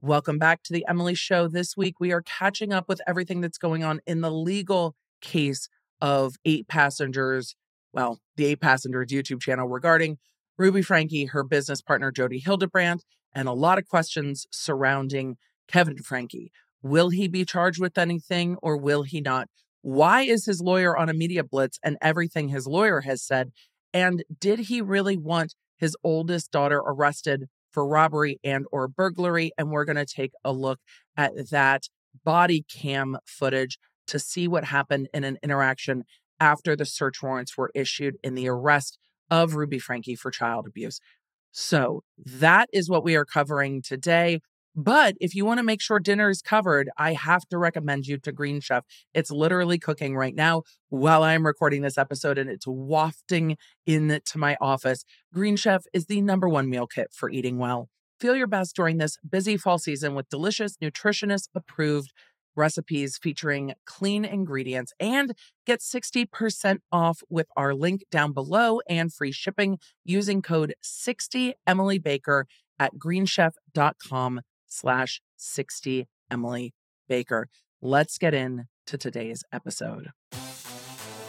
Welcome back to the Emily Show. This week, we are catching up with everything that's going on in the legal case of eight passengers. Well, the eight passengers YouTube channel regarding Ruby Franke, her business partner, Jodi Hildebrandt, and a lot of questions surrounding Kevin Franke. Will he be charged with anything or will he not? Why is his lawyer on a media blitz and everything his lawyer has said? And did he really want his oldest daughter arrested for robbery and or burglary and we're going to take a look at that body cam footage to see what happened in an interaction after the search warrants were issued in the arrest of Ruby Franke for child abuse. So, that is what we are covering today. But if you want to make sure dinner is covered, I have to recommend you to Green Chef. It's literally cooking right now while I'm recording this episode and it's wafting into my office. Green Chef is the number one meal kit for eating well. Feel your best during this busy fall season with delicious, nutritionist approved recipes featuring clean ingredients and get 60% off with our link down below and free shipping using code 60 Emily Baker at greenchef.com slash 60 Emily Baker. Let's get into today's episode.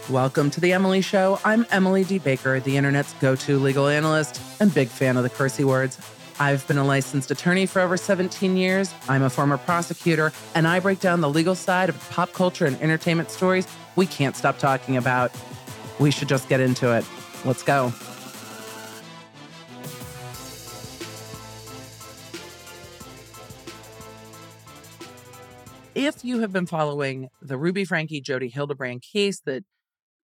Welcome to the Emily Show. I'm Emily D. Baker, the internet's go to legal analyst and big fan of the cursey words. I've been a licensed attorney for over 17 years. I'm a former prosecutor, and I break down the legal side of pop culture and entertainment stories we can't stop talking about. We should just get into it. Let's go. If you have been following the Ruby Franke Jodi Hildebrand case, that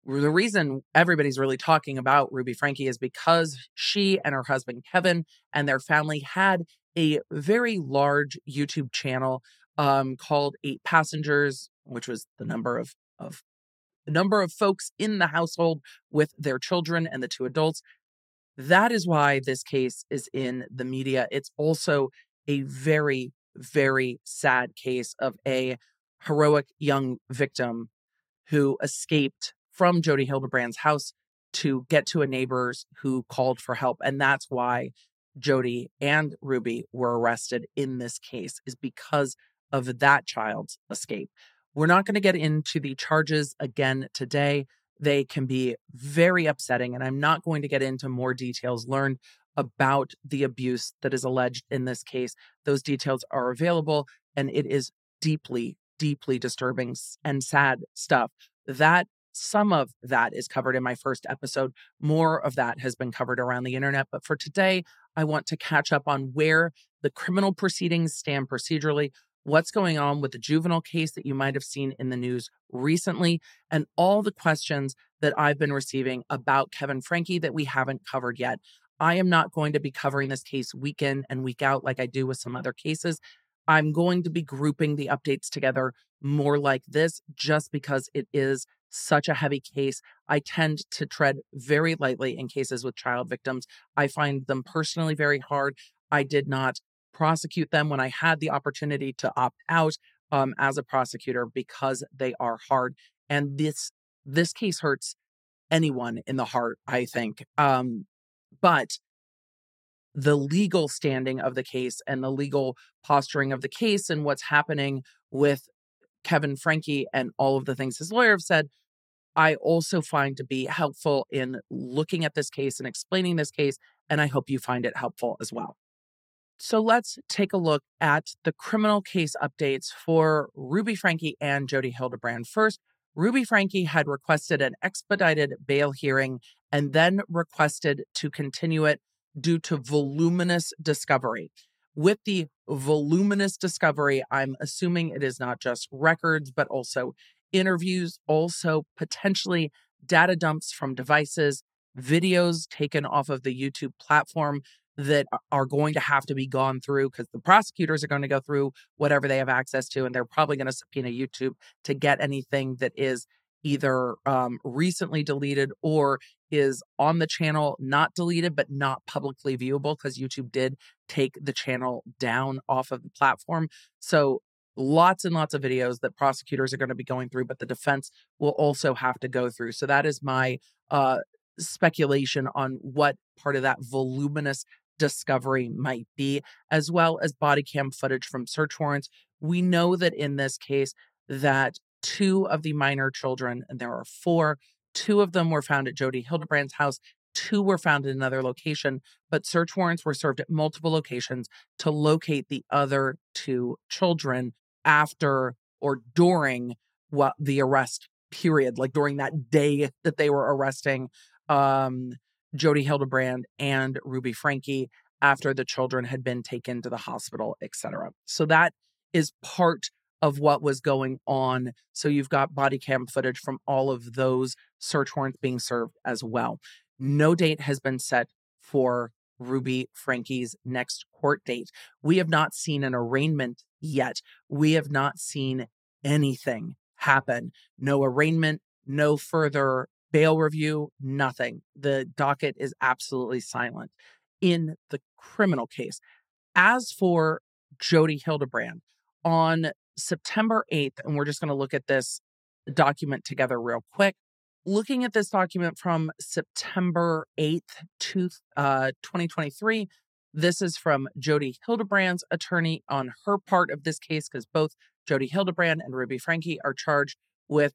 the reason everybody's really talking about Ruby Franke is because she and her husband Kevin and their family had a very large YouTube channel um, called Eight Passengers, which was the number of of the number of folks in the household with their children and the two adults. That is why this case is in the media. It's also a very very sad case of a heroic young victim who escaped from Jodi Hildebrand's house to get to a neighbor's who called for help. And that's why Jodi and Ruby were arrested in this case, is because of that child's escape. We're not going to get into the charges again today. They can be very upsetting, and I'm not going to get into more details learned about the abuse that is alleged in this case. Those details are available, and it is deeply, deeply disturbing and sad stuff. That some of that is covered in my first episode. More of that has been covered around the internet. But for today, I want to catch up on where the criminal proceedings stand procedurally, what's going on with the juvenile case that you might have seen in the news recently, and all the questions that I've been receiving about Kevin Franke that we haven't covered yet. I am not going to be covering this case week in and week out like I do with some other cases. I'm going to be grouping the updates together more like this just because it is such a heavy case. I tend to tread very lightly in cases with child victims. I find them personally very hard. I did not prosecute them when I had the opportunity to opt out um, as a prosecutor because they are hard. And this this case hurts anyone in the heart. I think um, but the legal standing of the case and the legal posturing of the case and what's happening with Kevin Franke and all of the things his lawyer have said, I also find to be helpful in looking at this case and explaining this case. And I hope you find it helpful as well. So let's take a look at the criminal case updates for Ruby Franke and Jodi Hildebrand. First, Ruby Franke had requested an expedited bail hearing and then requested to continue it due to voluminous discovery. With the voluminous discovery, I'm assuming it is not just records, but also interviews, also potentially data dumps from devices, videos taken off of the YouTube platform that are going to have to be gone through because the prosecutors are going to go through whatever they have access to, and they're probably going to subpoena YouTube to get anything that is either um, recently deleted or is on the channel, not deleted, but not publicly viewable because YouTube did take the channel down off of the platform. So lots and lots of videos that prosecutors are going to be going through, but the defense will also have to go through. So that is my uh, speculation on what part of that voluminous discovery might be, as well as body cam footage from search warrants. We know that in this case that two of the minor children, and there are four, two of them were found at Jodi Hildebrand's house, two were found in another location, but search warrants were served at multiple locations to locate the other two children after or during what the arrest period, like during that day that they were arresting um, Jodi Hildebrand and Ruby Franke after the children had been taken to the hospital, etc. So that is part of what was going on. So you've got body cam footage from all of those search warrants being served as well. No date has been set for Ruby Franke's next court date. We have not seen an arraignment yet. We have not seen anything happen. No arraignment, no further bail review, nothing. The docket is absolutely silent in the criminal case. As for Jodi Hildebrand, on September 8th, and we're just going to look at this document together real quick. Looking at this document from September 8th, to, uh, 2023, this is from Jodi Hildebrand's attorney on her part of this case, because both Jodi Hildebrand and Ruby Franke are charged with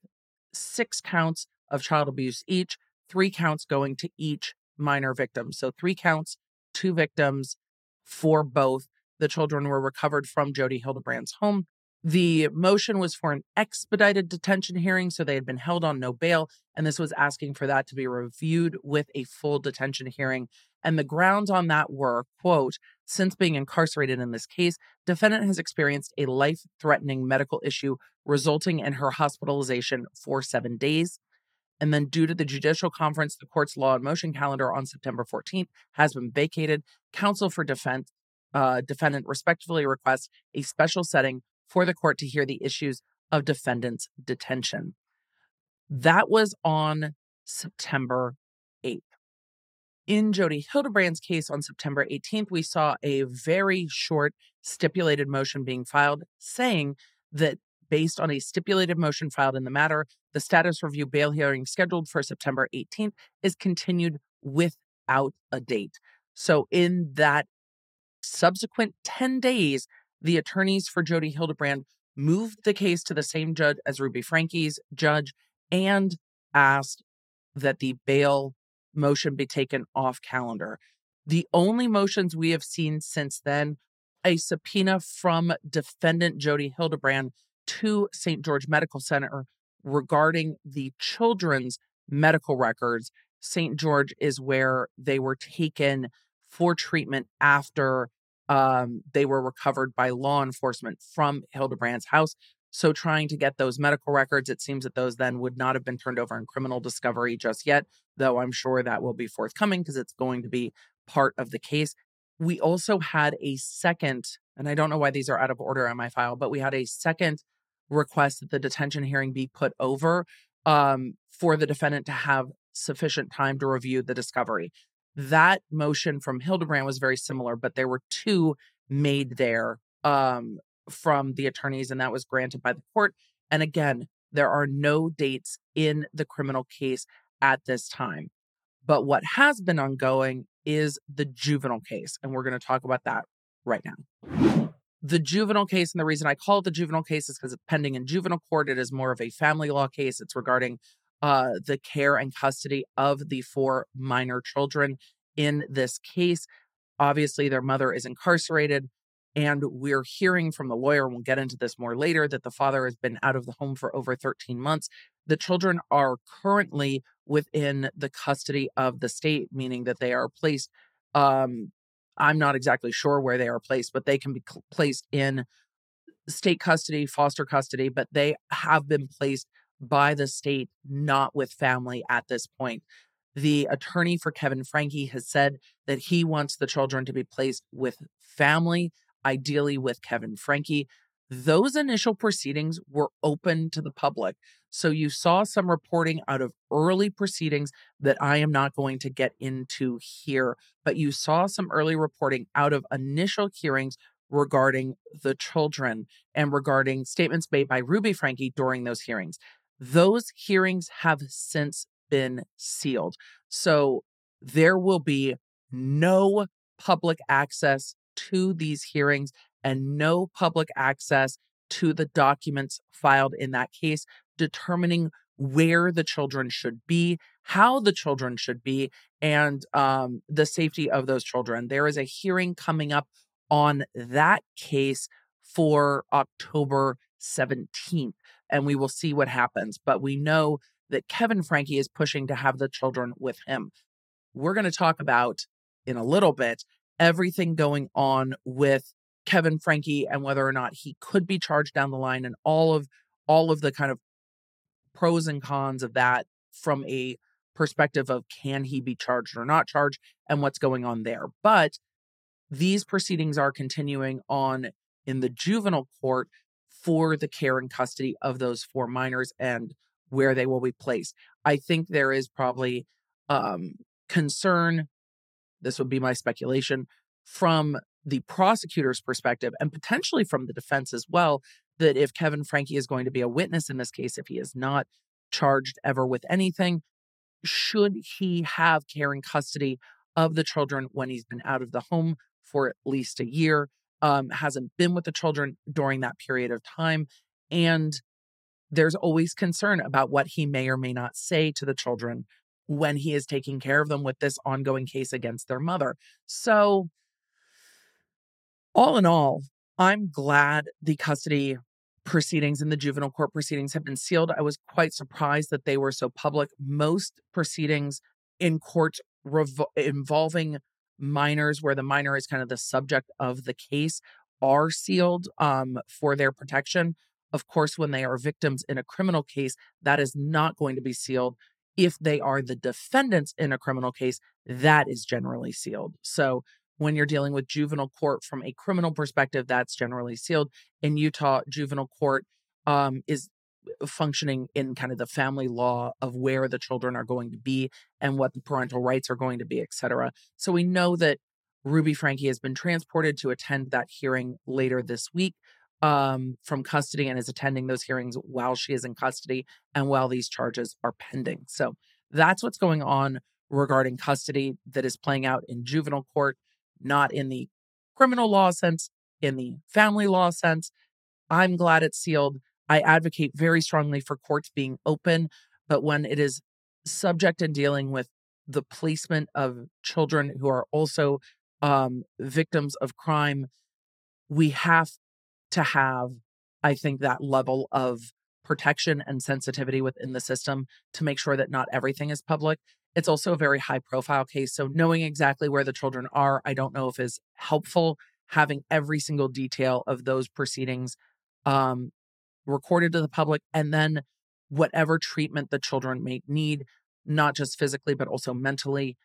six counts of child abuse each, three counts going to each minor victim. So three counts, two victims for both. The children were recovered from Jodi Hildebrand's home. The motion was for an expedited detention hearing, so they had been held on no bail, and this was asking for that to be reviewed with a full detention hearing. And the grounds on that were, quote, since being incarcerated in this case, defendant has experienced a life-threatening medical issue resulting in her hospitalization for 7 days. And then, due to the judicial conference, the court's law and motion calendar on September 14th has been vacated. Counsel for defense, uh, defendant respectfully requests a special setting for the court to hear the issues of defendant's detention. That was on September 8th. In Jodi Hildebrand's case on September 18th, we saw a very short stipulated motion being filed saying that based on a stipulated motion filed in the matter, the status review bail hearing scheduled for September 18th is continued without a date. So, in that subsequent 10 days, the attorneys for Jodi Hildebrand moved the case to the same judge as Ruby Franke's judge and asked that the bail motion be taken off calendar. The only motions we have seen since then a subpoena from defendant Jodi Hildebrand to St. George Medical Center regarding the children's medical records. St. George is where they were taken for treatment after um, they were recovered by law enforcement from Hildebrand's house. So, trying to get those medical records, it seems that those then would not have been turned over in criminal discovery just yet, though I'm sure that will be forthcoming because it's going to be part of the case. We also had a second, and I don't know why these are out of order on my file, but we had a second request that the detention hearing be put over um, for the defendant to have sufficient time to review the discovery. That motion from Hildebrand was very similar, but there were two made there um, from the attorneys, and that was granted by the court. And again, there are no dates in the criminal case at this time. But what has been ongoing is the juvenile case, and we're going to talk about that right now. The juvenile case, and the reason I call it the juvenile case is because it's pending in juvenile court. It is more of a family law case. It's regarding uh, the care and custody of the four minor children in this case. Obviously, their mother is incarcerated. And we're hearing from the lawyer, we'll get into this more later, that the father has been out of the home for over 13 months. The children are currently within the custody of the state, meaning that they are placed. Um, I'm not exactly sure where they are placed, but they can be cl- placed in state custody, foster custody, but they have been placed by the state, not with family at this point. The attorney for Kevin Franke has said that he wants the children to be placed with family ideally with Kevin Franke. Those initial proceedings were open to the public. So you saw some reporting out of early proceedings that I am not going to get into here, but you saw some early reporting out of initial hearings regarding the children and regarding statements made by Ruby Franke during those hearings. Those hearings have since been sealed. So there will be no public access to these hearings and no public access to the documents filed in that case, determining where the children should be, how the children should be, and um, the safety of those children. There is a hearing coming up on that case for October 17th, and we will see what happens. But we know that Kevin Franke is pushing to have the children with him. We're going to talk about in a little bit everything going on with Kevin Franke and whether or not he could be charged down the line and all of all of the kind of pros and cons of that from a perspective of can he be charged or not charged and what's going on there. But these proceedings are continuing on in the juvenile court for the care and custody of those four minors and where they will be placed. I think there is probably um, concern, this would be my speculation, from the prosecutor's perspective and potentially from the defense as well, that if Kevin Franke is going to be a witness in this case, if he is not charged ever with anything, should he have care and custody of the children when he's been out of the home for at least a year, um, hasn't been with the children during that period of time, and there's always concern about what he may or may not say to the children when he is taking care of them with this ongoing case against their mother. So, all in all, I'm glad the custody proceedings and the juvenile court proceedings have been sealed. I was quite surprised that they were so public. Most proceedings in court revo- involving minors, where the minor is kind of the subject of the case, are sealed um, for their protection. Of course, when they are victims in a criminal case, that is not going to be sealed. If they are the defendants in a criminal case, that is generally sealed. So when you're dealing with juvenile court from a criminal perspective, that's generally sealed. In Utah, juvenile court um, is uh, functioning in kind of the family law of where the children are going to be and what the parental rights are going to be, et cetera. So we know that Ruby Franke has been transported to attend that hearing later this week um, from custody and is attending those hearings while she is in custody and while these charges are pending. So that's what's going on regarding custody that is playing out in juvenile court not in the criminal law sense, in the family law sense. I'm glad it's sealed. I advocate very strongly for courts being open, but when it is subject and dealing with the placement of children who are also um, victims of crime, we have to have, I think, that level of protection and sensitivity within the system to make sure that not everything is public. It's also a very high profile case. So knowing exactly where the children are, I don't know if is helpful. Having every single detail of those proceedings um, recorded to the public and then whatever treatment the children may need, not just physically, but also mentally,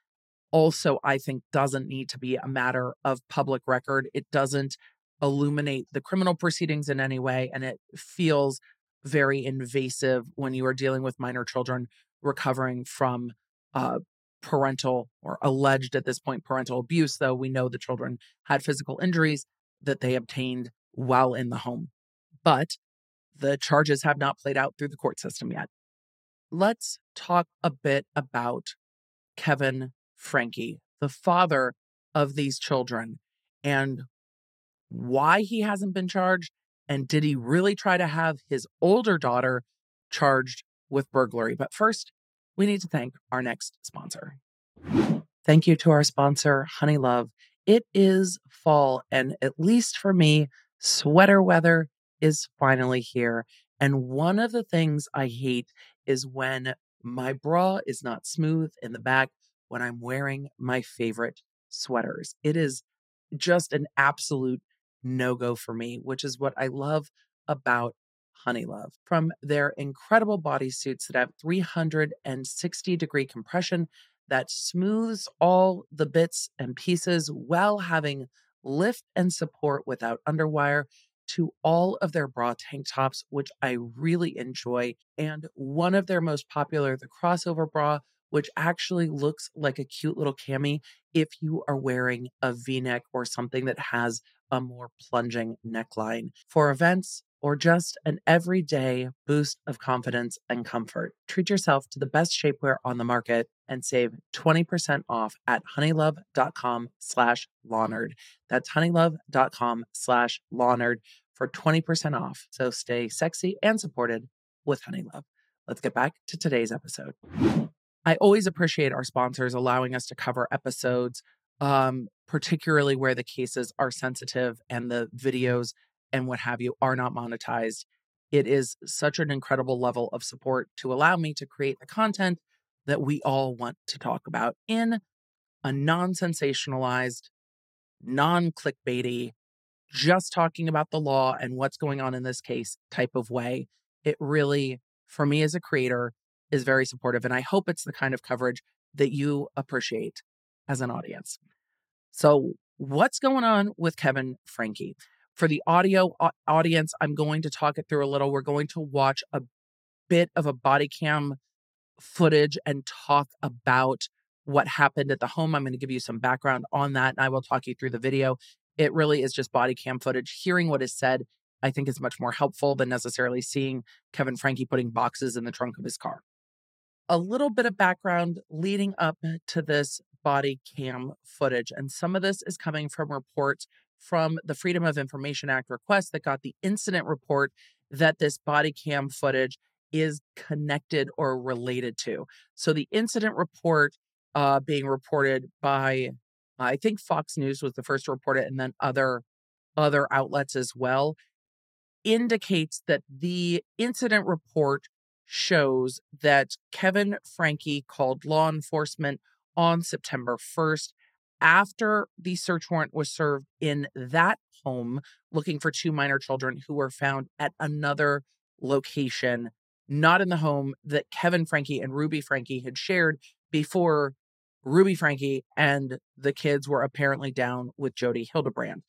also, I think, doesn't need to be a matter of public record. It doesn't illuminate the criminal proceedings in any way. And it feels very invasive when you are dealing with minor children recovering from uh, parental or alleged at this point parental abuse, though we know the children had physical injuries that they obtained while in the home. But the charges have not played out through the court system yet. Let's talk a bit about Kevin Franke, the father of these children, and why he hasn't been charged. And did he really try to have his older daughter charged with burglary? But first, we need to thank our next sponsor. Thank you to our sponsor, Honeylove. It is fall, and at least for me, sweater weather is finally here. And one of the things I hate is when my bra is not smooth in the back when I'm wearing my favorite sweaters. It is just an absolute no go for me, which is what I love about Honeylove. From their incredible bodysuits that have 360 degree compression that smooths all the bits and pieces while having lift and support without underwire to all of their bra tank tops, which I really enjoy. And one of their most popular, the crossover bra, which actually looks like a cute little cami if you are wearing a v neck or something that has a more plunging neckline. For events, or just an everyday boost of confidence and comfort. Treat yourself to the best shapewear on the market and save 20% off at honeylove.com slash lawnerd. That's honeylove.com slash lawnerd for 20% off. So stay sexy and supported with Honeylove. Let's get back to today's episode. I always appreciate our sponsors allowing us to cover episodes, um, particularly where the cases are sensitive and the videos and what have you are not monetized. It is such an incredible level of support to allow me to create the content that we all want to talk about in a non sensationalized, non clickbaity, just talking about the law and what's going on in this case type of way. It really, for me as a creator, is very supportive. And I hope it's the kind of coverage that you appreciate as an audience. So, what's going on with Kevin Franke? For the audio audience, I'm going to talk it through a little. We're going to watch a bit of a body cam footage and talk about what happened at the home. I'm going to give you some background on that and I will talk you through the video. It really is just body cam footage. Hearing what is said, I think is much more helpful than necessarily seeing Kevin Franke putting boxes in the trunk of his car. A little bit of background leading up to this body cam footage. And some of this is coming from reports from the Freedom of Information Act request that got the incident report that this body cam footage is connected or related to. So the incident report uh, being reported by, I think Fox News was the first to report it, and then other other outlets as well, indicates that the incident report shows that Kevin Franke called law enforcement on September 1st after the search warrant was served in that home looking for two minor children who were found at another location, not in the home that Kevin Franke and Ruby Franke had shared before Ruby Franke and the kids were apparently down with Jodi Hildebrand.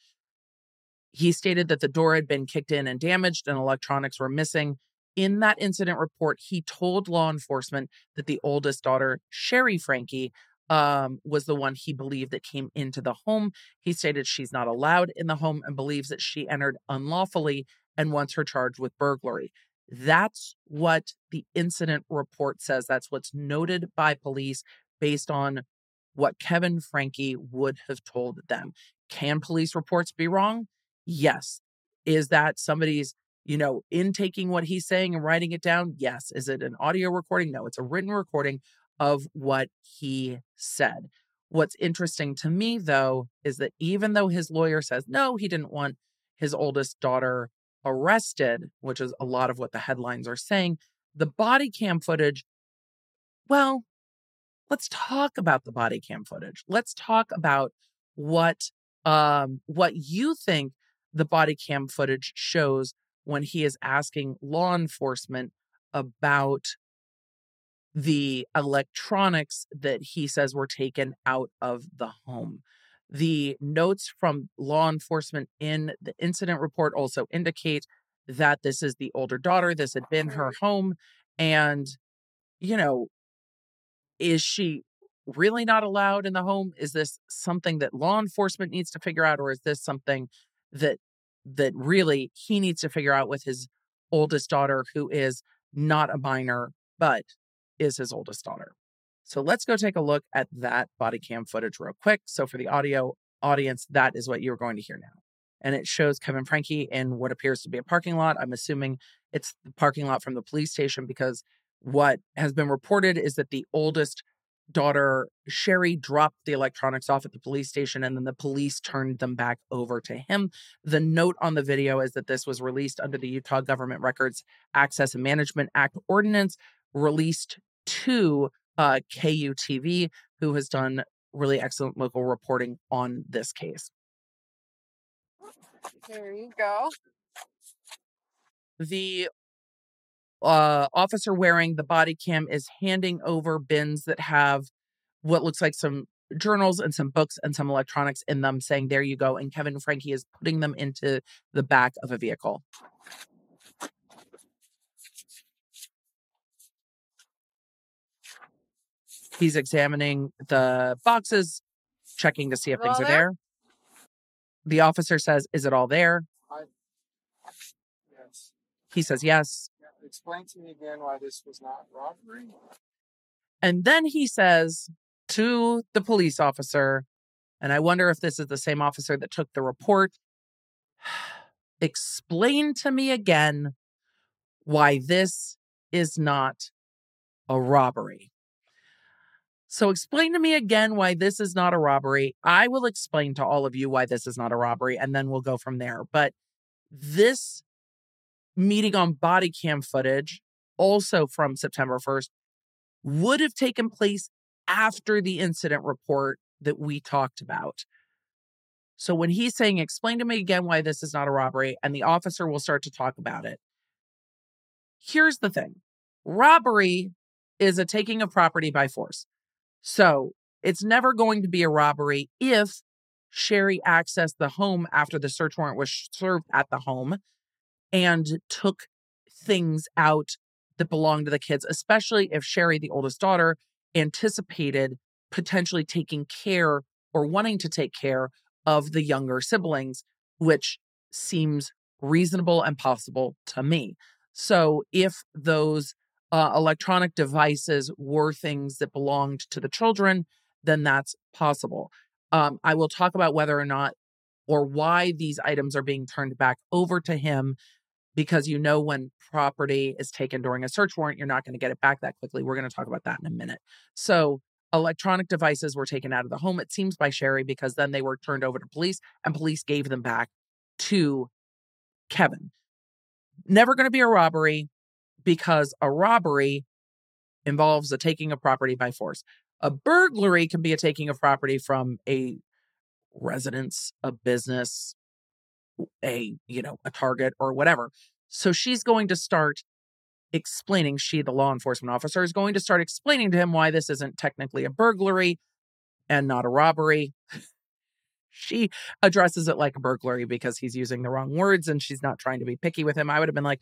He stated that the door had been kicked in and damaged and electronics were missing. In that incident report, he told law enforcement that the oldest daughter, Shari Franke, um, was the one he believed that came into the home. He stated she's not allowed in the home and believes that she entered unlawfully and wants her charged with burglary. That's what the incident report says. That's what's noted by police based on what Kevin Franke would have told them. Can police reports be wrong? Yes. Is that somebody's, you know, in taking what he's saying and writing it down? Yes. Is it an audio recording? No, it's a written recording of what he said. What's interesting to me, though, is that even though his lawyer says no, he didn't want his oldest daughter arrested, which is a lot of what the headlines are saying, the body cam footage, well, let's talk about the body cam footage. Let's talk about what um what you think the body cam footage shows when he is asking law enforcement about the electronics that he says were taken out of the home. The notes from law enforcement in the incident report also indicate that this is the older daughter. This had been her home. And, you know, is she really not allowed in the home? Is this something that law enforcement needs to figure out? Or is this something that that really he needs to figure out with his oldest daughter, who is not a minor, but is his oldest daughter. So let's go take a look at that body cam footage real quick. So for the audio audience, that is what you're going to hear now. And it shows Kevin Franke in what appears to be a parking lot. I'm assuming it's the parking lot from the police station because what has been reported is that the oldest daughter, Shari, dropped the electronics off at the police station and then the police turned them back over to him. The note on the video is that this was released under the Utah Government Records Access and Management Act ordinance, released to uh, KUTV, who has done really excellent local reporting on this case. There you go. The uh, officer wearing the body cam is handing over bins that have what looks like some journals and some books and some electronics in them, saying, There you go. And Kevin Franke is putting them into the back of a vehicle. He's examining the boxes, checking to see if things are there? there. The officer says, Is it all there? Yes. He says yes. Explain to me again why this was not robbery. And then he says to the police officer, and I wonder if this is the same officer that took the report explain to me again why this is not a robbery. So, explain to me again why this is not a robbery. I will explain to all of you why this is not a robbery, and then we'll go from there. But this meeting on body cam footage, also from September 1st, would have taken place after the incident report that we talked about. So when he's saying, explain to me again why this is not a robbery, and the officer will start to talk about it. Here's the thing robbery is a taking of property by force. So it's never going to be a robbery if Shari accessed the home after the search warrant was served at the home and took things out that belonged to the kids, especially if Shari, the oldest daughter, anticipated potentially taking care or wanting to take care of the younger siblings, which seems reasonable and possible to me. So if those uh, electronic devices were things that belonged to the children, then that's possible. Um, I will talk about whether or not or why these items are being turned back over to him because you know when property is taken during a search warrant, you're not going to get it back that quickly. We're going to talk about that in a minute. So electronic devices were taken out of the home, it seems, by Shari, because then they were turned over to police and police gave them back to Kevin. Never going to be a robbery because a robbery involves a taking of property by force. A burglary can be a taking of property from a residence, a business, a, you know, a target or whatever. So she's going to start explaining, she, the law enforcement officer, is going to start explaining to him why this isn't technically a burglary and not a robbery. she addresses it like a burglary because he's using the wrong words and she's not trying to be picky with him. I would have been like,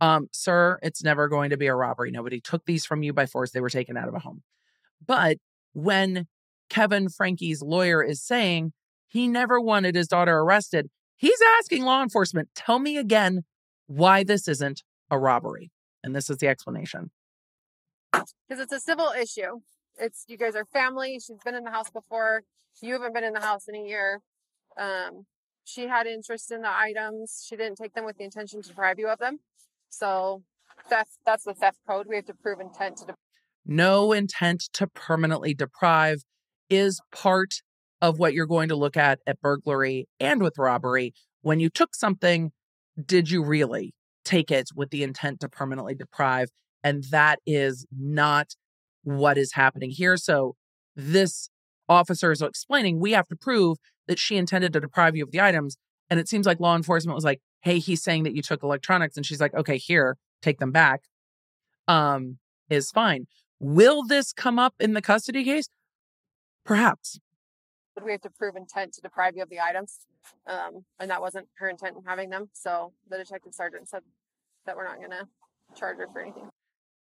um, sir, it's never going to be a robbery. Nobody took these from you by force. They were taken out of a home. But when Kevin Franke's lawyer is saying he never wanted his daughter arrested, he's asking law enforcement, tell me again why this isn't a robbery. And this is the explanation. Because it's a civil issue. It's you guys are family. She's been in the house before. You haven't been in the house in a year. Um, she had interest in the items. She didn't take them with the intention to deprive you of them. So theft, that's the theft code. We have to prove intent to. De- no intent to permanently deprive is part of what you're going to look at at burglary and with robbery. When you took something, did you really? take it with the intent to permanently deprive. And that is not what is happening here. So this officer is explaining we have to prove that she intended to deprive you of the items. And it seems like law enforcement was like, hey, he's saying that you took electronics. And she's like, okay, here, take them back. Um, is fine. Will this come up in the custody case? Perhaps. We have to prove intent to deprive you of the items. Um, and that wasn't her intent in having them. So the detective sergeant said that we're not going to charge her for anything.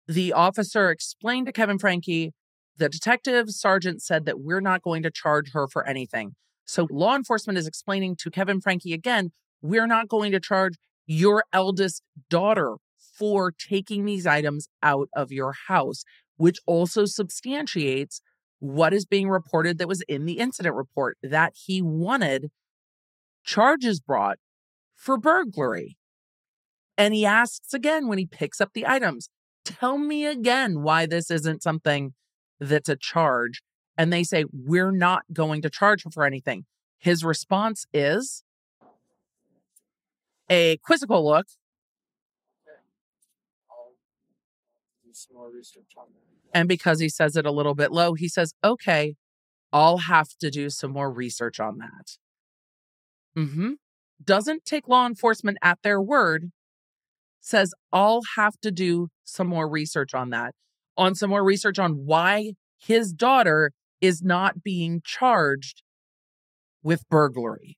The officer explained to Kevin Franke the detective sergeant said that we're not going to charge her for anything. So law enforcement is explaining to Kevin Franke again, we're not going to charge your eldest daughter for taking these items out of your house, which also substantiates what is being reported that was in the incident report that he wanted charges brought for burglary. And he asks again when he picks up the items, tell me again why this isn't something that's a charge. And they say, we're not going to charge her for anything. His response is a quizzical look. And because he says it a little bit low, he says, okay, I'll have to do some more research on that. Mm-hmm. Doesn't take law enforcement at their word says, I'll have to do some more research on that, on some more research on why his daughter is not being charged with burglary.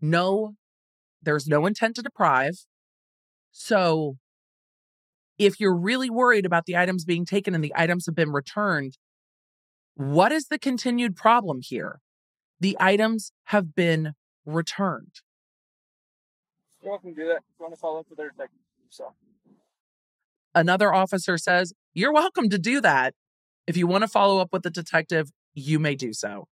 No, there's no intent to deprive. So if you're really worried about the items being taken and the items have been returned, what is the continued problem here? The items have been returned You're welcome to do that. If you want to follow up with their detective. So Another officer says, You're welcome to do that. If you want to follow up with the detective, you may do so.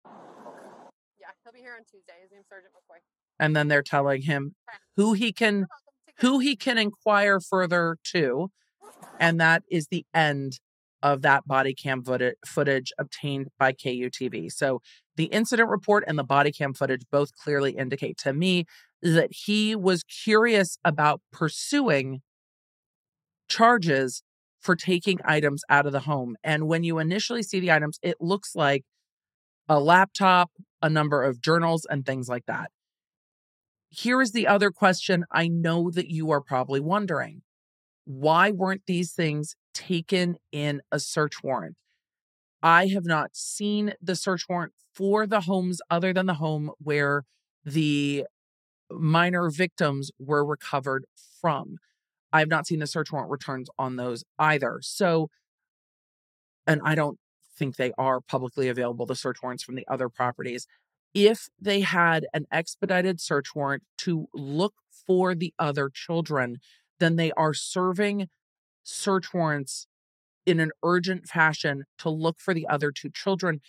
Yeah, he'll be here on Tuesday. His name's Sergeant McCoy. And then they're telling him who he can You're welcome. Take care. who he can inquire further to. And that is the end of that body cam footage, obtained by KUTV. So the incident report and the body cam footage both clearly indicate to me that he was curious about pursuing charges for taking items out of the home. And when you initially see the items, it looks like a laptop, a number of journals, and things like that. Here is the other question I know that you are probably wondering why weren't these things taken in a search warrant? I have not seen the search warrant for the homes other than the home where the minor victims were recovered from. I have not seen the search warrant returns on those either. So, and I don't think they are publicly available, the search warrants from the other properties. If they had an expedited search warrant to look for the other children, then they are serving search warrants in an urgent fashion to look for the other two children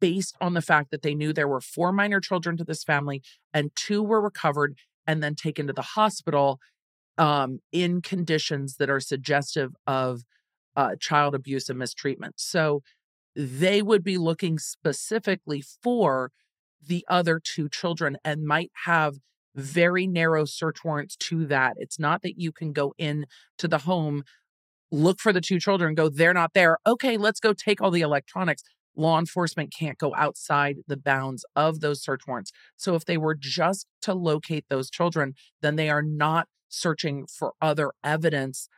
based on the fact that they knew there were four minor children to this family and two were recovered and then taken to the hospital um, in conditions that are suggestive of uh, child abuse and mistreatment. So they would be looking specifically for the other two children and might have very narrow search warrants to that. It's not that you can go in to the home, look for the two children, go, they're not there. Okay, let's go take all the electronics. Law enforcement can't go outside the bounds of those search warrants. So if they were just to locate those children, then they are not searching for other evidence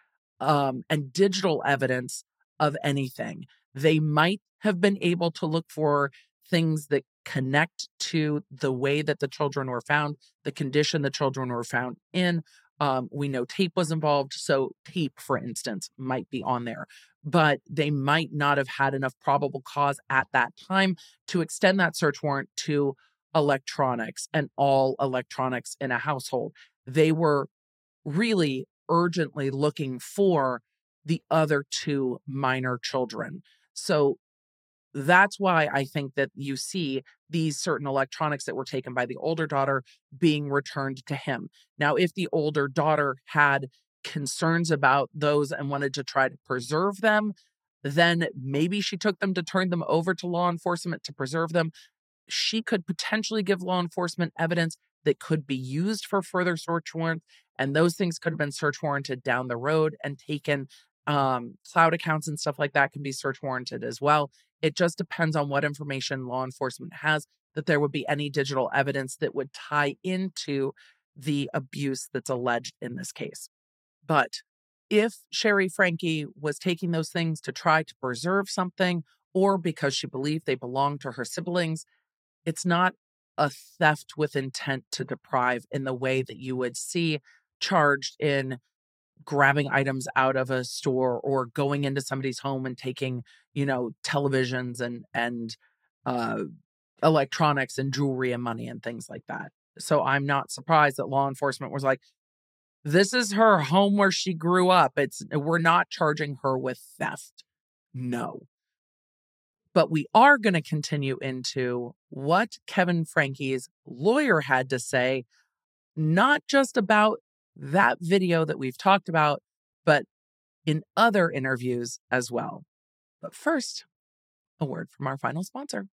um, and digital evidence of anything. They might have been able to look for things that connect to the way that the children were found, the condition the children were found in. Um, we know tape was involved. So, tape, for instance, might be on there, but they might not have had enough probable cause at that time to extend that search warrant to electronics and all electronics in a household. They were really urgently looking for the other two minor children. So that's why I think that you see these certain electronics that were taken by the older daughter being returned to him. Now, if the older daughter had concerns about those and wanted to try to preserve them, then maybe she took them to turn them over to law enforcement to preserve them. She could potentially give law enforcement evidence that could be used for further search warrants. And those things could have been search warranted down the road and taken. Um, cloud accounts and stuff like that can be search warranted as well. It just depends on what information law enforcement has that there would be any digital evidence that would tie into the abuse that's alleged in this case. But if Shari Franke was taking those things to try to preserve something or because she believed they belonged to her siblings, it's not a theft with intent to deprive in the way that you would see charged in grabbing items out of a store or going into somebody's home and taking you know televisions and and uh electronics and jewelry and money and things like that. So i'm not surprised that law enforcement was like this is her home where she grew up. It's we're not charging her with theft. No. But we are going to continue into what Kevin Franke's lawyer had to say, not just about that video that we've talked about, but in other interviews as well. But first, a word from our final sponsor.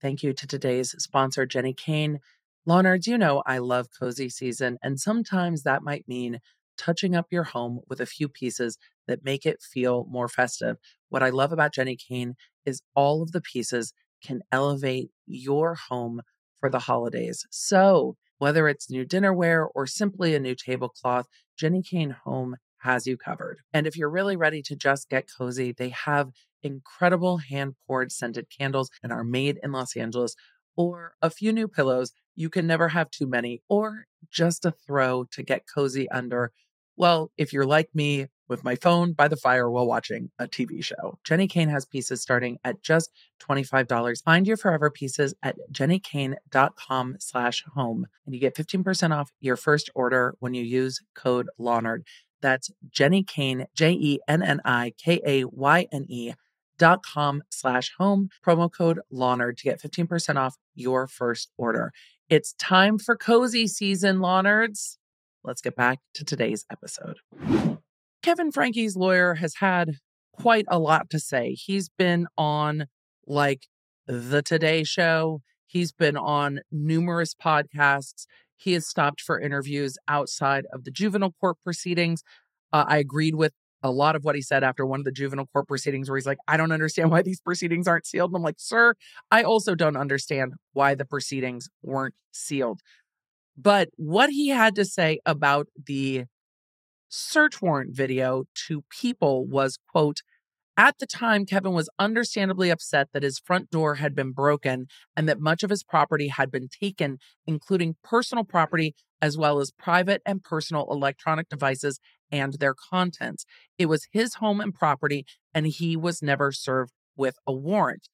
Thank you to today's sponsor, Jennie Kayne. Law nerds, you know I love cozy season, and sometimes that might mean touching up your home with a few pieces that make it feel more festive. What I love about Jennie Kayne is all of the pieces can elevate your home for the holidays. So, whether it's new dinnerware or simply a new tablecloth, Jennie Kayne Home has you covered. And if you're really ready to just get cozy, they have incredible hand poured scented candles and are made in Los Angeles, or a few new pillows. You can never have too many, or just a throw to get cozy under. Well, if you're like me, with my phone by the fire while watching a TV show. Jennie Kayne has pieces starting at just $25. Find your forever pieces at jennikayne.com slash home and you get 15% off your first order when you use code LAWNERD. That's Jennie Kayne, J-E-N-N-I-K-A-Y-N-E dot com slash home, promo code LAWNERD to get 15% off your first order. It's time for cozy season, Lawnerds. Let's get back to today's episode. Kevin Franke's lawyer has had quite a lot to say. He's been on like the Today Show, he's been on numerous podcasts. He has stopped for interviews outside of the juvenile court proceedings. Uh, I agreed with a lot of what he said after one of the juvenile court proceedings, where he's like, I don't understand why these proceedings aren't sealed. And I'm like, sir, I also don't understand why the proceedings weren't sealed. But what he had to say about the search warrant video to people was, quote, at the time, Kevin was understandably upset that his front door had been broken and that much of his property had been taken, including personal property as well as private and personal electronic devices and their contents. It was his home and property, and he was never served with a warrant.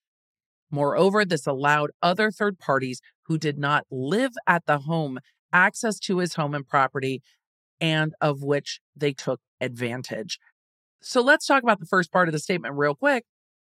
Moreover, this allowed other third parties who did not live at the home access to his home and property, and of which they took advantage. So let's talk about the first part of the statement real quick.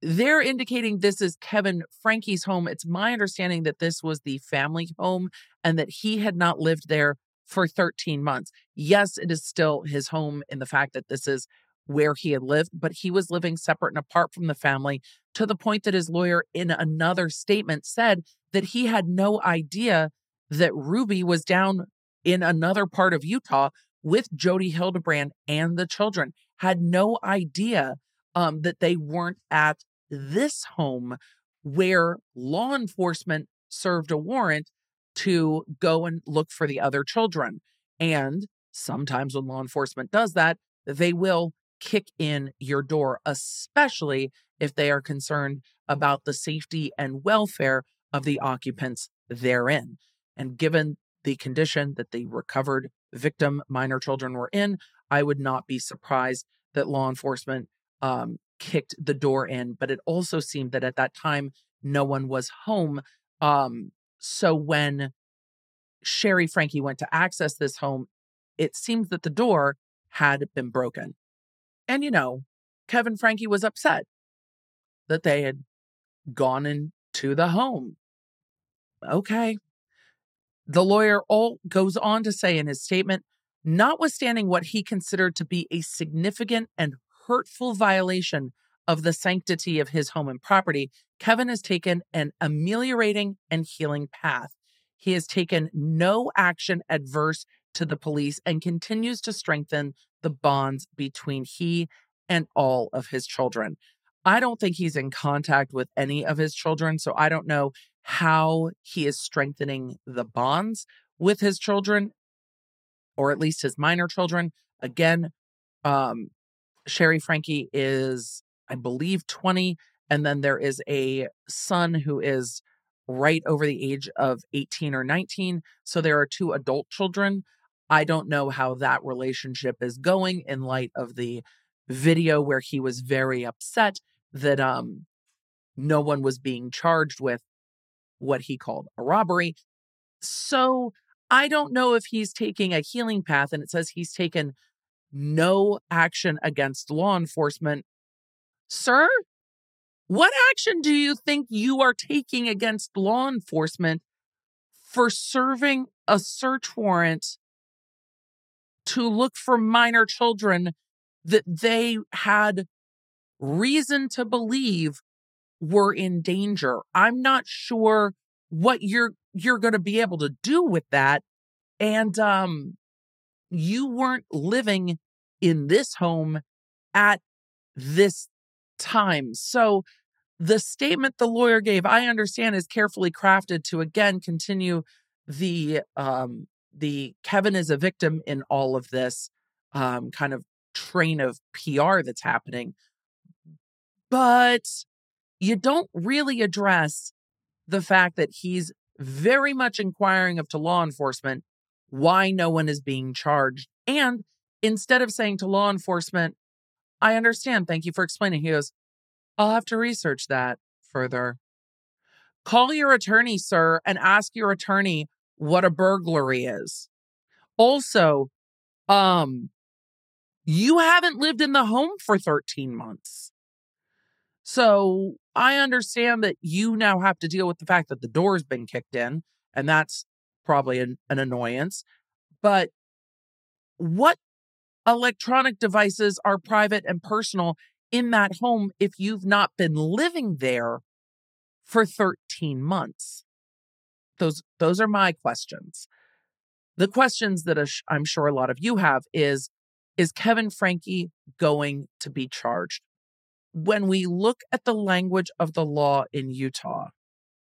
They're indicating this is Kevin Franke's home. It's my understanding that this was the family home and that he had not lived there for 13 months. Yes, it is still his home in the fact that this is where he had lived, but he was living separate and apart from the family to the point that his lawyer, in another statement, said that he had no idea that Ruby was down in another part of Utah with Jodi Hildebrand and the children had no idea um, that they weren't at this home where law enforcement served a warrant to go and look for the other children. And sometimes when law enforcement does that, they will kick in your door, especially if they are concerned about the safety and welfare of the occupants therein. And given the condition that the recovered victim minor children were in, I would not be surprised that law enforcement um, kicked the door in. But it also seemed that at that time, no one was home. Um, so when Shari Franke went to access this home, it seems that the door had been broken. And, you know, Kevin Franke was upset that they had gone into the home. Okay. The lawyer all goes on to say in his statement notwithstanding what he considered to be a significant and hurtful violation of the sanctity of his home and property, Kevin has taken an ameliorating and healing path. He has taken no action adverse to the police and continues to strengthen the bonds between he and all of his children. I don't think he's in contact with any of his children, so I don't know how he is strengthening the bonds with his children or at least his minor children. Again, um, Shari Franke is, I believe, 20. And then there is a son who is right over the age of 18 or 19. So there are two adult children. I don't know how that relationship is going in light of the video where he was very upset that um no one was being charged with what he called a robbery. So I don't know if he's taking a healing path and it says he's taken no action against law enforcement. Sir, what action do you think you are taking against law enforcement for serving a search warrant to look for minor children that they had reason to believe were in danger? I'm not sure what you're you're going to be able to do with that. And um, you weren't living in this home at this time. So the statement the lawyer gave, I understand, is carefully crafted to again continue the um the Kevin is a victim in all of this um kind of train of PR that's happening. But you don't really address the fact that he's very much inquiring of to law enforcement why no one is being charged. And instead of saying to law enforcement, I understand. Thank you for explaining. He goes, I'll have to research that further. Call your attorney, sir, and ask your attorney what a burglary is. Also, um, you haven't lived in the home for 13 months. So I understand that you now have to deal with the fact that the door's been kicked in, and that's probably an, an annoyance. But what electronic devices are private and personal in that home if you've not been living there for 13 months? Those those are my questions. The questions that I'm sure a lot of you have is is Kevin Franke going to be charged? When we look at the language of the law in Utah,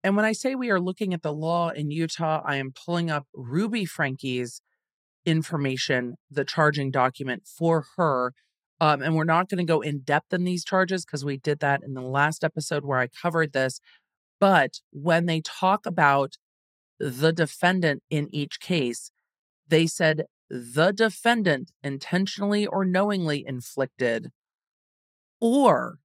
and when I say we are looking at the law in Utah, I am pulling up Ruby Franke's information, the charging document for her. Um, and we're not going to go in depth in these charges because we did that in the last episode where I covered this. But when they talk about the defendant in each case, they said the defendant intentionally or knowingly inflicted or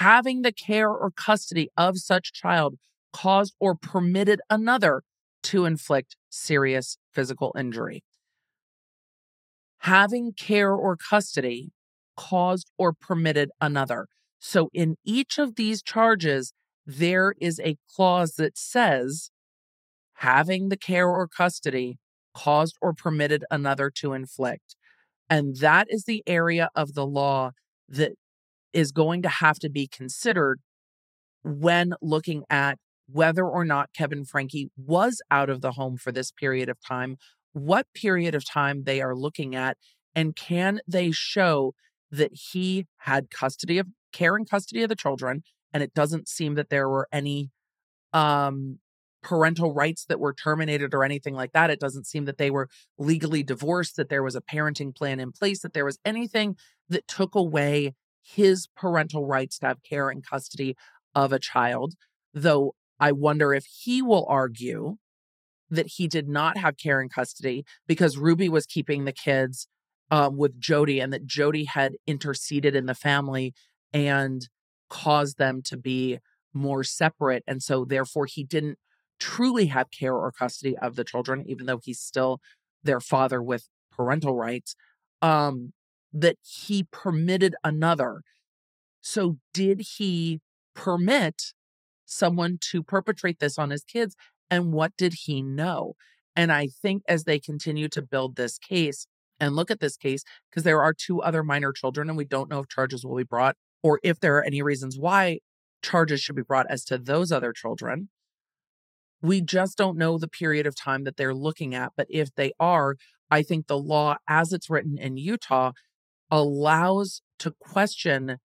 having the care or custody of such child caused or permitted another to inflict serious physical injury. Having care or custody caused or permitted another. So in each of these charges, there is a clause that says having the care or custody caused or permitted another to inflict. And that is the area of the law that is going to have to be considered when looking at whether or not Kevin Franke was out of the home for this period of time, what period of time they are looking at, and can they show that he had custody of care and custody of the children and it doesn't seem that there were any um parental rights that were terminated or anything like that. It doesn't seem that they were legally divorced, that there was a parenting plan in place, that there was anything that took away his parental rights to have care and custody of a child. Though I wonder if he will argue that he did not have care and custody because Ruby was keeping the kids um, with Jodi and that Jodi had interceded in the family and caused them to be more separate. And so, therefore, he didn't truly have care or custody of the children, even though he's still their father with parental rights. Um, that he permitted another. So, did he permit someone to perpetrate this on his kids? And what did he know? And I think as they continue to build this case and look at this case, because there are two other minor children, and we don't know if charges will be brought or if there are any reasons why charges should be brought as to those other children. We just don't know the period of time that they're looking at. But if they are, I think the law, as it's written in Utah, allows to question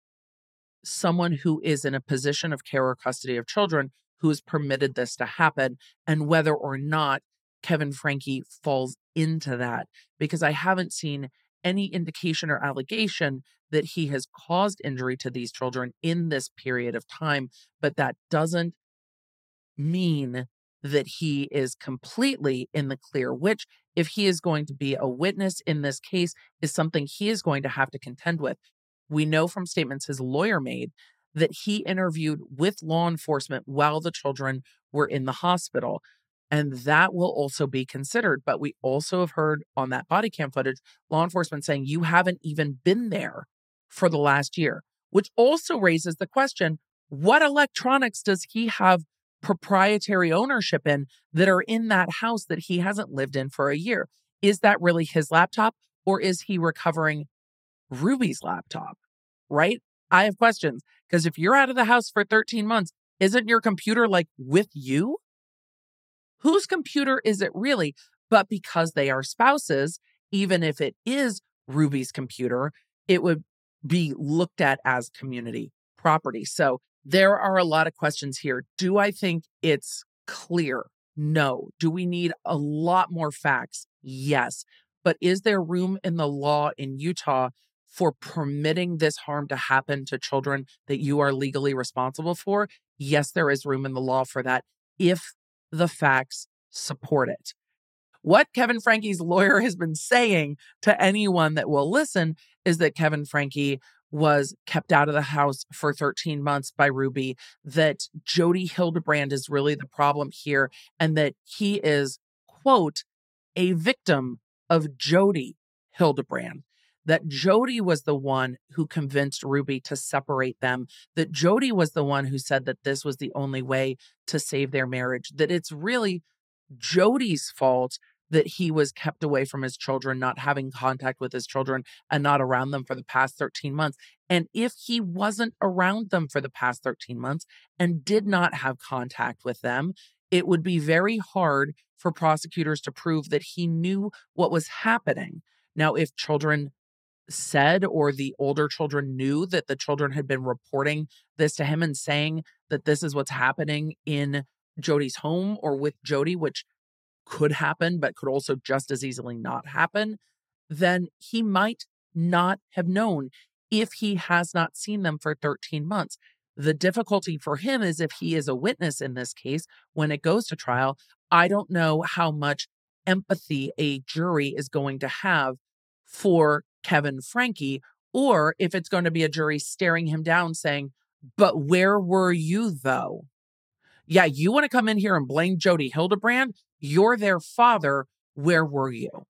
someone who is in a position of care or custody of children who has permitted this to happen and whether or not Kevin Franke falls into that because I haven't seen any indication or allegation that he has caused injury to these children in this period of time but that doesn't mean that he is completely in the clear, which, if he is going to be a witness in this case, is something he is going to have to contend with. We know from statements his lawyer made that he interviewed with law enforcement while the children were in the hospital. And that will also be considered. But we also have heard on that body cam footage law enforcement saying you haven't even been there for the last year, which also raises the question what electronics does he have proprietary ownership in that are in that house that he hasn't lived in for a year. Is that really his laptop or is he recovering Ruby's laptop? Right? I have questions because if you're out of the house for 13 months, isn't your computer like with you? Whose computer is it really? But because they are spouses, even if it is Ruby's computer, it would be looked at as community property. So there are a lot of questions here. Do I think it's clear? No. Do we need a lot more facts? Yes. But is there room in the law in Utah for permitting this harm to happen to children that you are legally responsible for? Yes, there is room in the law for that if the facts support it. What Kevin Franke's lawyer has been saying to anyone that will listen is that Kevin Franke was kept out of the house for 13 months by Ruby, that Jodi Hildebrand is really the problem here, and that he is, quote, a victim of Jodi Hildebrand. That Jodi was the one who convinced Ruby to separate them, that Jodi was the one who said that this was the only way to save their marriage, that it's really Jodi's fault that he was kept away from his children, not having contact with his children and not around them for the past 13 months. And if he wasn't around them for the past 13 months and did not have contact with them, it would be very hard for prosecutors to prove that he knew what was happening. Now, if children said or the older children knew that the children had been reporting this to him and saying that this is what's happening in Jodi's home or with Jodi, which could happen, but could also just as easily not happen, then he might not have known if he has not seen them for 13 months. The difficulty for him is if he is a witness in this case, when it goes to trial, I don't know how much empathy a jury is going to have for Kevin Franke, or if it's going to be a jury staring him down saying, But where were you though? Yeah, you want to come in here and blame Jodi Hildebrand? You're their father. Where were you?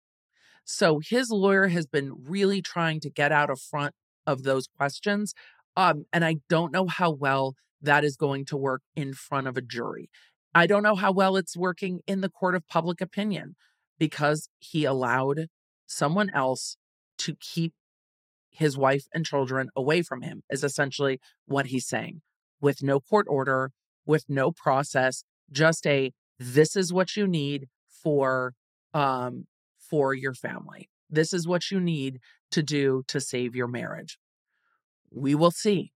So his lawyer has been really trying to get out of front of those questions. Um, and I don't know how well that is going to work in front of a jury. I don't know how well it's working in the court of public opinion because he allowed someone else to keep his wife and children away from him, is essentially what he's saying, with no court order, with no process, just a this is what you need for um for your family. This is what you need to do to save your marriage. We will see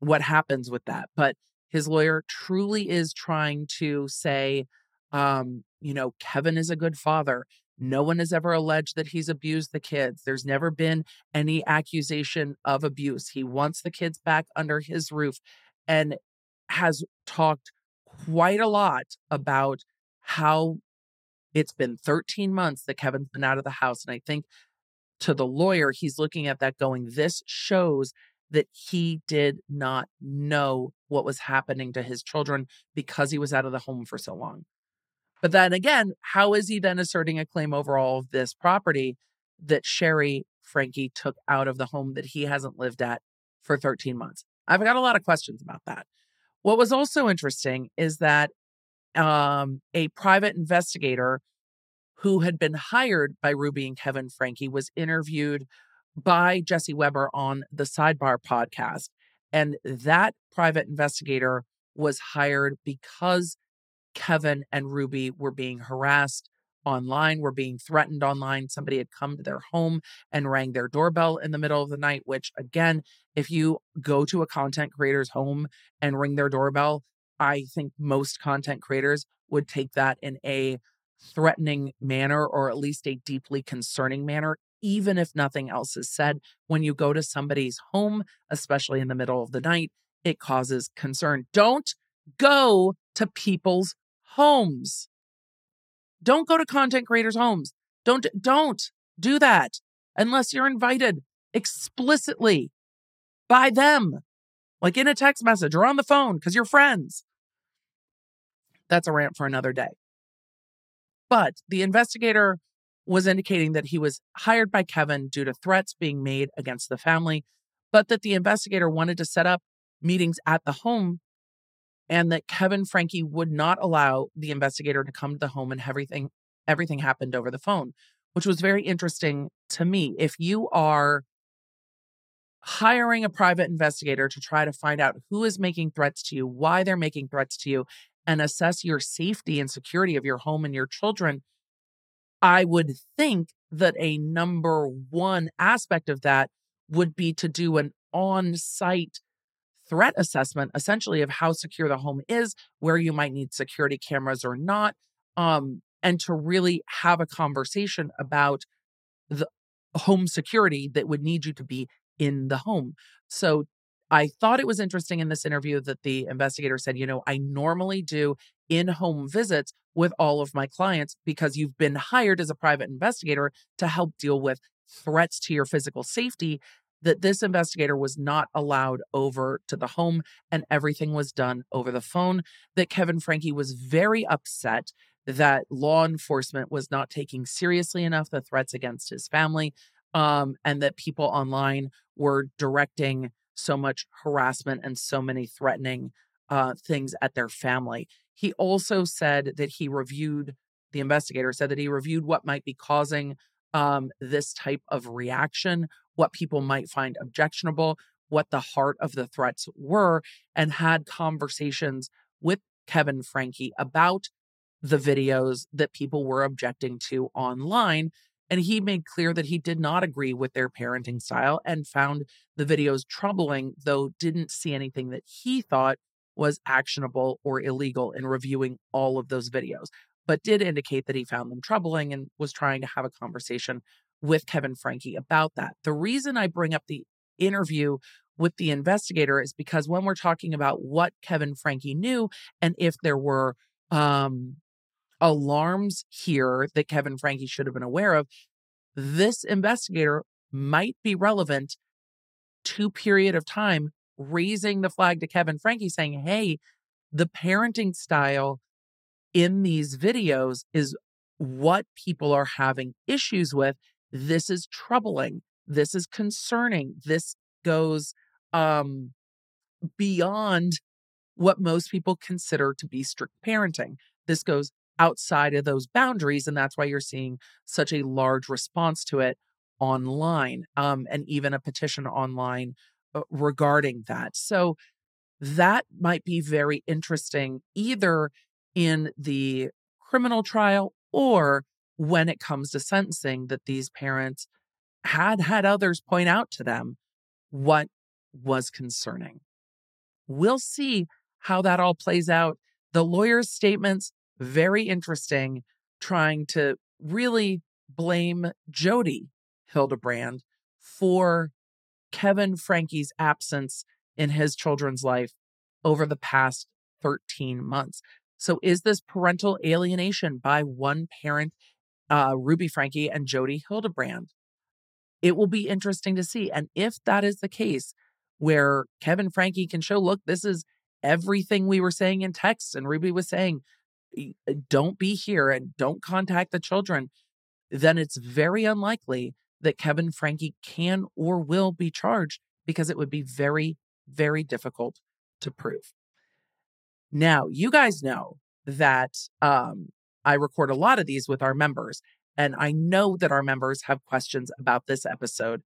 what happens with that. But his lawyer truly is trying to say, um, you know, Kevin is a good father. No one has ever alleged that he's abused the kids. There's never been any accusation of abuse. He wants the kids back under his roof and has talked quite a lot about how it's been 13 months that Kevin's been out of the house. And I think to the lawyer, he's looking at that going, this shows that he did not know what was happening to his children because he was out of the home for so long. But then again, how is he then asserting a claim over all of this property that Shari Franke took out of the home that he hasn't lived at for 13 months? I've got a lot of questions about that. What was also interesting is that um, a private investigator who had been hired by Ruby and Kevin Franke was interviewed by Jesse Weber on the Sidebar podcast. And that private investigator was hired because Kevin and Ruby were being harassed online, were being threatened online. Somebody had come to their home and rang their doorbell in the middle of the night, which, again, if you go to a content creator's home and ring their doorbell, I think most content creators would take that in a threatening manner or at least a deeply concerning manner, even if nothing else is said. When you go to somebody's home, especially in the middle of the night, it causes concern. Don't go to people's homes. Don't go to content creators' homes. Don't don't do that unless you're invited explicitly by them, like in a text message or on the phone because you're friends. That's a rant for another day. But the investigator was indicating that he was hired by Kevin due to threats being made against the family, but that the investigator wanted to set up meetings at the home and that Kevin Franke would not allow the investigator to come to the home and everything everything happened over the phone, which was very interesting to me. If you are hiring a private investigator to try to find out who is making threats to you, why they're making threats to you, and assess your safety and security of your home and your children, I would think that a number one aspect of that would be to do an on site threat assessment, essentially, of how secure the home is, where you might need security cameras or not, um, and to really have a conversation about the home security that would need you to be in the home. So I thought it was interesting in this interview that the investigator said, you know, I normally do in home visits with all of my clients because you've been hired as a private investigator to help deal with threats to your physical safety that this investigator was not allowed over to the home and everything was done over the phone. That Kevin Franke was very upset that law enforcement was not taking seriously enough the threats against his family, um, and that people online were directing so much harassment and so many threatening uh, things at their family. He also said that he reviewed, the investigator said that he reviewed what might be causing um, this type of reaction, what people might find objectionable, what the heart of the threats were, and had conversations with Kevin Franke about the videos that people were objecting to online. And he made clear that he did not agree with their parenting style and found the videos troubling, though didn't see anything that he thought was actionable or illegal in reviewing all of those videos, but did indicate that he found them troubling and was trying to have a conversation with Kevin Franke about that. The reason I bring up the interview with the investigator is because when we're talking about what Kevin Franke knew and if there were um, alarms here that Kevin Franke should have been aware of, this investigator might be relevant to period of time raising the flag to Kevin Franke saying, "Hey, the parenting style in these videos is what people are having issues with. This is troubling. This is concerning. This goes um beyond what most people consider to be strict parenting. This goes outside of those boundaries. And that's why you're seeing such a large response to it online um, and even a petition online uh, regarding that. So that might be very interesting either in the criminal trial or when it comes to sentencing that these parents had had others point out to them what was concerning. We'll see how that all plays out. The lawyer's statements very interesting trying to really blame Jodi Hildebrand for Kevin Franke's absence in his children's life over the past 13 months. So, is this parental alienation by one parent, uh, Ruby Franke and Jodi Hildebrand? It will be interesting to see. And if that is the case, where Kevin Franke can show, look, this is everything we were saying in text, and Ruby was saying, uh, don't be here and don't contact the children, then it's very unlikely that Kevin Franke can or will be charged because it would be very, very difficult to prove. Now, you guys know that um, I record a lot of these with our members, and I know that our members have questions about this episode.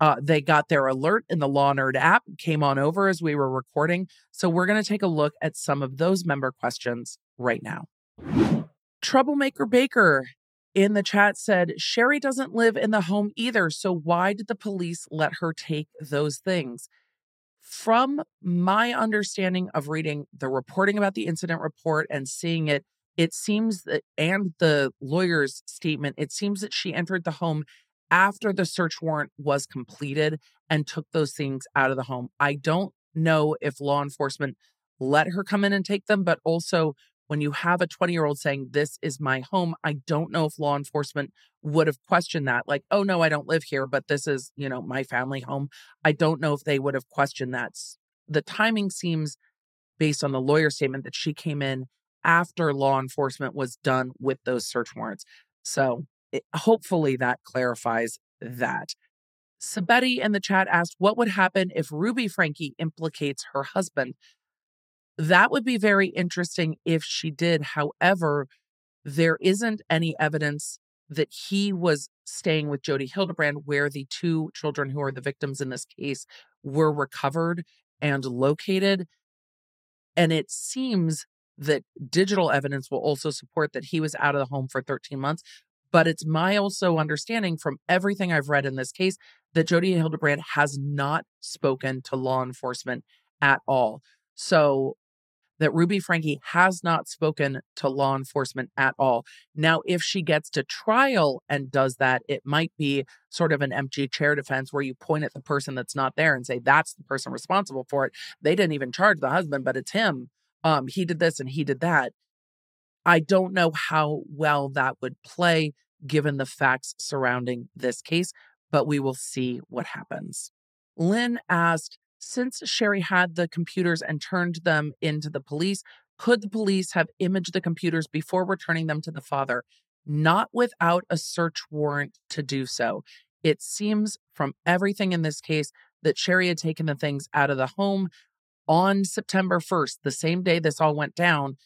Uh, they got their alert in the Law Nerd app, came on over as we were recording. So we're going to take a look at some of those member questions right now. Troublemaker Baker in the chat said, Shari doesn't live in the home either. So why did the police let her take those things? From my understanding of reading the reporting about the incident report and seeing it, it seems that, and the lawyer's statement, it seems that she entered the home after the search warrant was completed and took those things out of the home. I don't know if law enforcement let her come in and take them, but also when you have a 20 year old saying, This is my home, I don't know if law enforcement would have questioned that. Like, oh, no, I don't live here, but this is, you know, my family home. I don't know if they would have questioned that. The timing seems, based on the lawyer statement, that she came in after law enforcement was done with those search warrants. So it, hopefully that clarifies that. Sabetti in the chat asked, What would happen if Ruby Franke implicates her husband? That would be very interesting if she did. However, there isn't any evidence that he was staying with Jodi Hildebrand, where the two children who are the victims in this case were recovered and located. And it seems that digital evidence will also support that he was out of the home for 13 months. But it's my also understanding from everything I've read in this case that Jodi Hildebrand has not spoken to law enforcement at all. So that Ruby Franke has not spoken to law enforcement at all. Now, if she gets to trial and does that, it might be sort of an empty chair defense where you point at the person that's not there and say, that's the person responsible for it. They didn't even charge the husband, but it's him. Um, he did this and he did that. I don't know how well that would play given the facts surrounding this case, but we will see what happens. Lynn asked Since Shari had the computers and turned them into the police, could the police have imaged the computers before returning them to the father? Not without a search warrant to do so. It seems from everything in this case that Shari had taken the things out of the home on September 1st, the same day this all went down.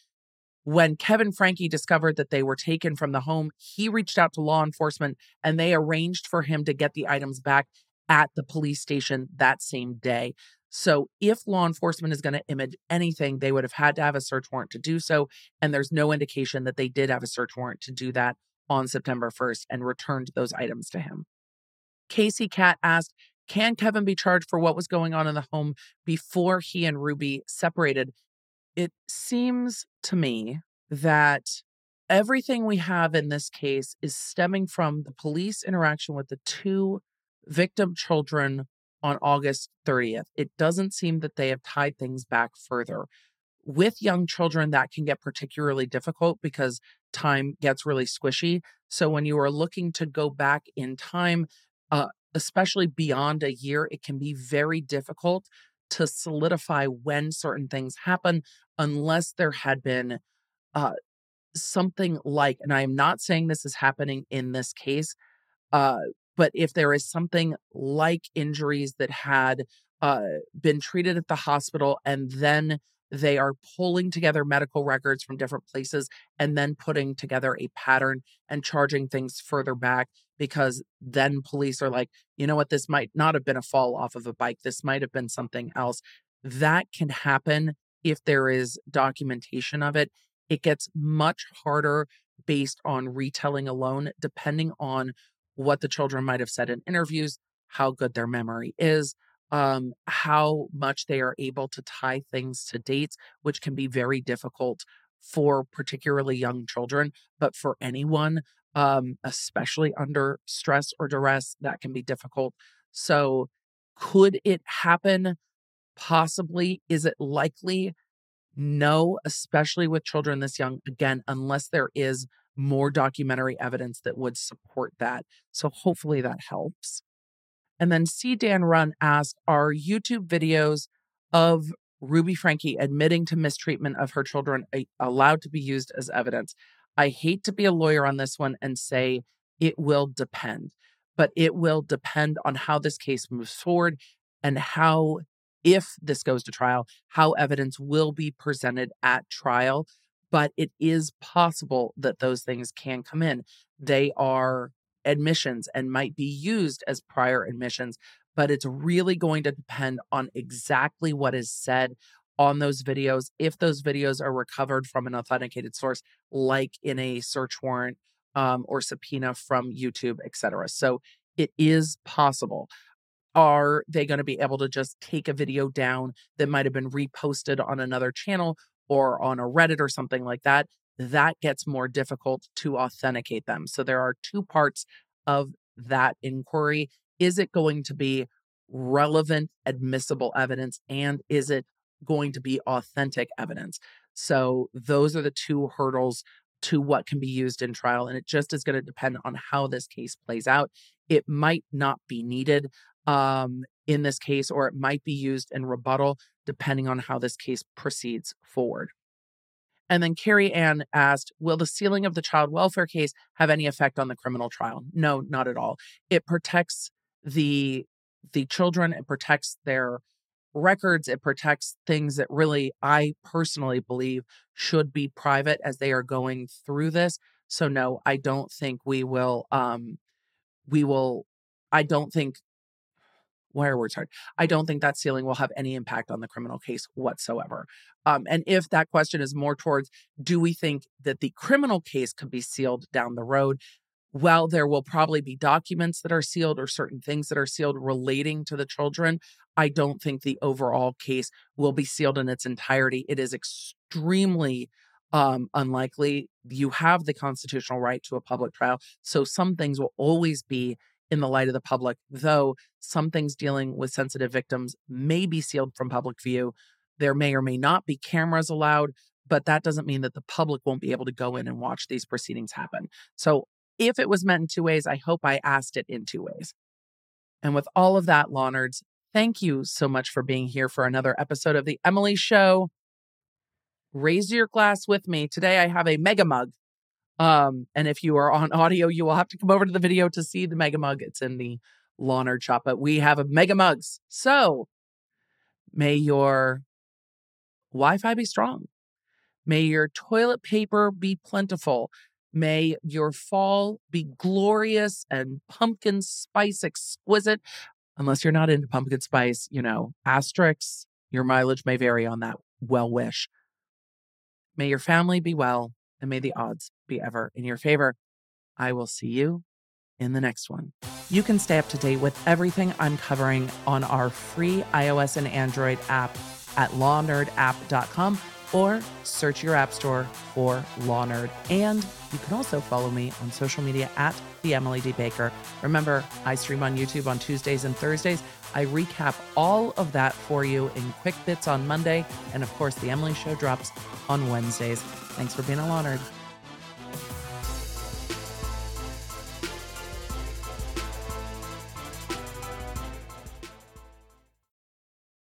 When Kevin Franke discovered that they were taken from the home, he reached out to law enforcement and they arranged for him to get the items back at the police station that same day. So, if law enforcement is going to image anything, they would have had to have a search warrant to do so. And there's no indication that they did have a search warrant to do that on September 1st and returned those items to him. Casey Cat asked, Can Kevin be charged for what was going on in the home before he and Ruby separated? It seems to me that everything we have in this case is stemming from the police interaction with the two victim children on August 30th. It doesn't seem that they have tied things back further. With young children, that can get particularly difficult because time gets really squishy. So, when you are looking to go back in time, uh, especially beyond a year, it can be very difficult to solidify when certain things happen unless there had been uh, something like, and I am not saying this is happening in this case, uh, but if there is something like injuries that had uh, been treated at the hospital and then they are pulling together medical records from different places and then putting together a pattern and charging things further back because then police are like, you know what, this might not have been a fall off of a bike. This might have been something else. That can happen if there is documentation of it. It gets much harder based on retelling alone, depending on what the children might have said in interviews, how good their memory is, um, how much they are able to tie things to dates, which can be very difficult for particularly young children, but for anyone, um, especially under stress or duress, that can be difficult. So, could it happen? Possibly. Is it likely? No, especially with children this young. Again, unless there is more documentary evidence that would support that. So hopefully that helps. And then C. Dan Run asked Are YouTube videos of Ruby Franke admitting to mistreatment of her children allowed to be used as evidence? I hate to be a lawyer on this one and say it will depend, but it will depend on how this case moves forward and how, if this goes to trial, how evidence will be presented at trial but it is possible that those things can come in. They are admissions and might be used as prior admissions, but it's really going to depend on exactly what is said on those videos. If those videos are recovered from an authenticated source, like in a search warrant um, or subpoena from YouTube, etc. So it is possible. Are they going to be able to just take a video down that might have been reposted on another channel? or on a Reddit or something like that, that gets more difficult to authenticate them. So there are two parts of that inquiry. Is it going to be relevant, admissible evidence? And is it going to be authentic evidence? So those are the two hurdles to what can be used in trial. And it just is going to depend on how this case plays out. It might not be needed um, in this case, or it might be used in rebuttal, depending on how this case proceeds forward. And then Carrie Ann asked, Will the sealing of the child welfare case have any effect on the criminal trial? No, not at all. It protects the the children, it protects their records, it protects things that really I personally believe should be private as they are going through this. So no, I don't think we will um we will I don't think why are words hard? I don't think that sealing will have any impact on the criminal case whatsoever. Um, and if that question is more towards, do we think that the criminal case could be sealed down the road? Well, there will probably be documents that are sealed or certain things that are sealed relating to the children. I don't think the overall case will be sealed in its entirety. It is extremely um, unlikely. You have the constitutional right to a public trial. So some things will always be in the light of the public, though some things dealing with sensitive victims may be sealed from public view. There may or may not be cameras allowed, but that doesn't mean that the public won't be able to go in and watch these proceedings happen. So if it was meant in two ways, I hope I asked it in two ways. And with all of that, Law Nerds, thank you so much for being here for another episode of The Emily Show. Raise your glass with me. Today I have a mega mug. Um, and if you are on audio, you will have to come over to the video to see the mega mug. It's in the Law Nerd shop, but we have a mega mugs. So may your Wi Fi be strong. May your toilet paper be plentiful. May your fall be glorious and pumpkin spice exquisite. Unless you're not into pumpkin spice, you know, asterisks, your mileage may vary on that well wish. May your family be well and may the odds be ever in your favor. I will see you in the next one. You can stay up to date with everything I'm covering on our free iOS and Android app at lawnerdapp.com or search your app store for Law Nerd. And you can also follow me on social media at the Emily D. Baker. Remember, I stream on YouTube on Tuesdays and Thursdays. I recap all of that for you in quick bits on Monday. And of course, the Emily Show drops on Wednesdays. Thanks for being a Law Nerd.